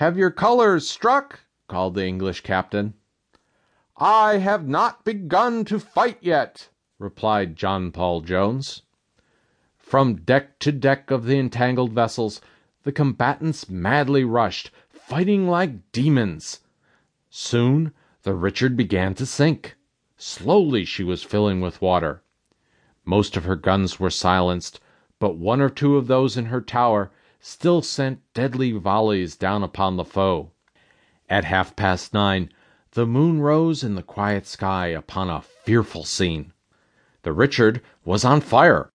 Have your colors struck?" called the English captain. "I have not begun to fight yet," replied John Paul Jones. From deck to deck of the entangled vessels the combatants madly rushed, fighting like demons. Soon the Richard began to sink. Slowly she was filling with water. Most of her guns were silenced, but one or two of those in her tower still sent deadly volleys down upon the foe. At half past nine the moon rose in the quiet sky upon a fearful scene. The Richard was on fire.